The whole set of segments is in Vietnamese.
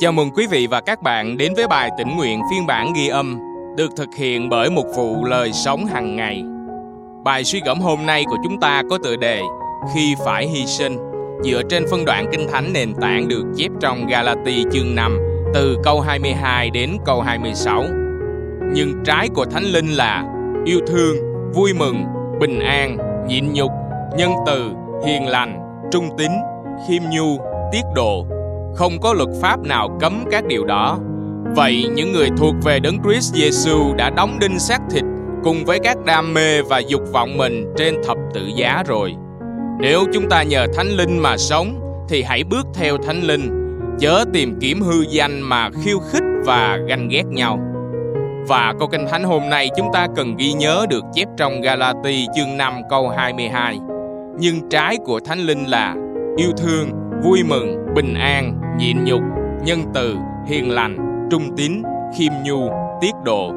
Chào mừng quý vị và các bạn đến với bài tỉnh nguyện phiên bản ghi âm được thực hiện bởi một vụ lời sống hàng ngày. Bài suy gẫm hôm nay của chúng ta có tựa đề Khi phải hy sinh dựa trên phân đoạn kinh thánh nền tảng được chép trong Galati chương 5 từ câu 22 đến câu 26. Nhưng trái của Thánh Linh là yêu thương, vui mừng, bình an, nhịn nhục, nhân từ, hiền lành, trung tín, khiêm nhu, tiết độ. Không có luật pháp nào cấm các điều đó. Vậy những người thuộc về Đấng Christ Jesus đã đóng đinh xác thịt cùng với các đam mê và dục vọng mình trên thập tự giá rồi. Nếu chúng ta nhờ Thánh Linh mà sống thì hãy bước theo Thánh Linh, chớ tìm kiếm hư danh mà khiêu khích và ganh ghét nhau. Và câu kinh thánh hôm nay chúng ta cần ghi nhớ được chép trong Galati chương 5 câu 22. Nhưng trái của Thánh Linh là yêu thương, vui mừng, bình an, nhịn nhục, nhân từ, hiền lành, trung tín, khiêm nhu, tiết độ.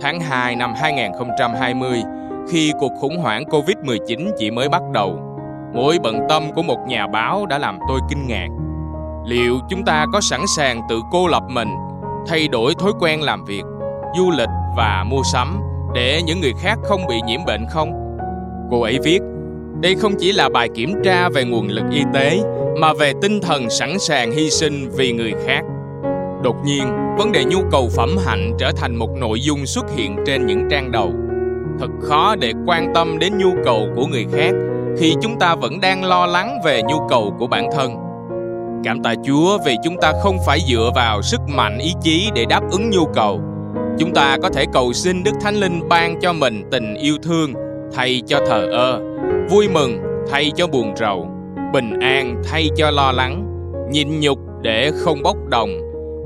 Tháng 2 năm 2020, khi cuộc khủng hoảng Covid-19 chỉ mới bắt đầu, mỗi bận tâm của một nhà báo đã làm tôi kinh ngạc. Liệu chúng ta có sẵn sàng tự cô lập mình, thay đổi thói quen làm việc, du lịch và mua sắm để những người khác không bị nhiễm bệnh không? Cô ấy viết, đây không chỉ là bài kiểm tra về nguồn lực y tế mà về tinh thần sẵn sàng hy sinh vì người khác. Đột nhiên, vấn đề nhu cầu phẩm hạnh trở thành một nội dung xuất hiện trên những trang đầu. Thật khó để quan tâm đến nhu cầu của người khác khi chúng ta vẫn đang lo lắng về nhu cầu của bản thân. Cảm tạ Chúa vì chúng ta không phải dựa vào sức mạnh ý chí để đáp ứng nhu cầu. Chúng ta có thể cầu xin Đức Thánh Linh ban cho mình tình yêu thương thay cho thờ ơ, vui mừng thay cho buồn rầu, bình an thay cho lo lắng, nhịn nhục để không bốc đồng,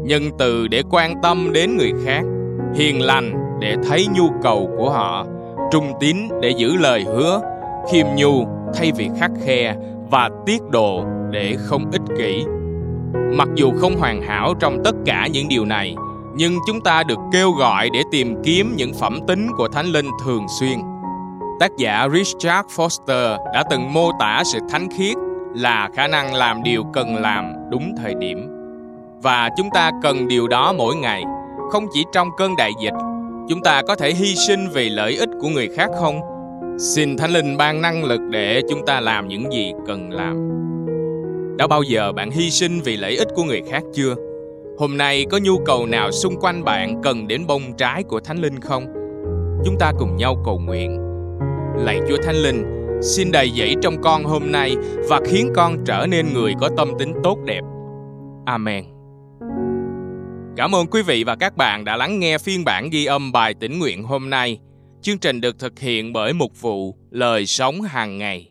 nhân từ để quan tâm đến người khác, hiền lành để thấy nhu cầu của họ, trung tín để giữ lời hứa, khiêm nhu thay vì khắc khe và tiết độ để không ích kỷ. Mặc dù không hoàn hảo trong tất cả những điều này, nhưng chúng ta được kêu gọi để tìm kiếm những phẩm tính của Thánh Linh thường xuyên. Tác giả Richard Foster đã từng mô tả sự thánh khiết là khả năng làm điều cần làm đúng thời điểm. Và chúng ta cần điều đó mỗi ngày, không chỉ trong cơn đại dịch. Chúng ta có thể hy sinh vì lợi ích của người khác không? Xin Thánh Linh ban năng lực để chúng ta làm những gì cần làm. Đã bao giờ bạn hy sinh vì lợi ích của người khác chưa? Hôm nay có nhu cầu nào xung quanh bạn cần đến bông trái của Thánh Linh không? Chúng ta cùng nhau cầu nguyện. Lạy Chúa Thánh Linh, xin đầy dẫy trong con hôm nay và khiến con trở nên người có tâm tính tốt đẹp. Amen. Cảm ơn quý vị và các bạn đã lắng nghe phiên bản ghi âm bài tĩnh nguyện hôm nay. Chương trình được thực hiện bởi mục vụ Lời Sống Hàng Ngày.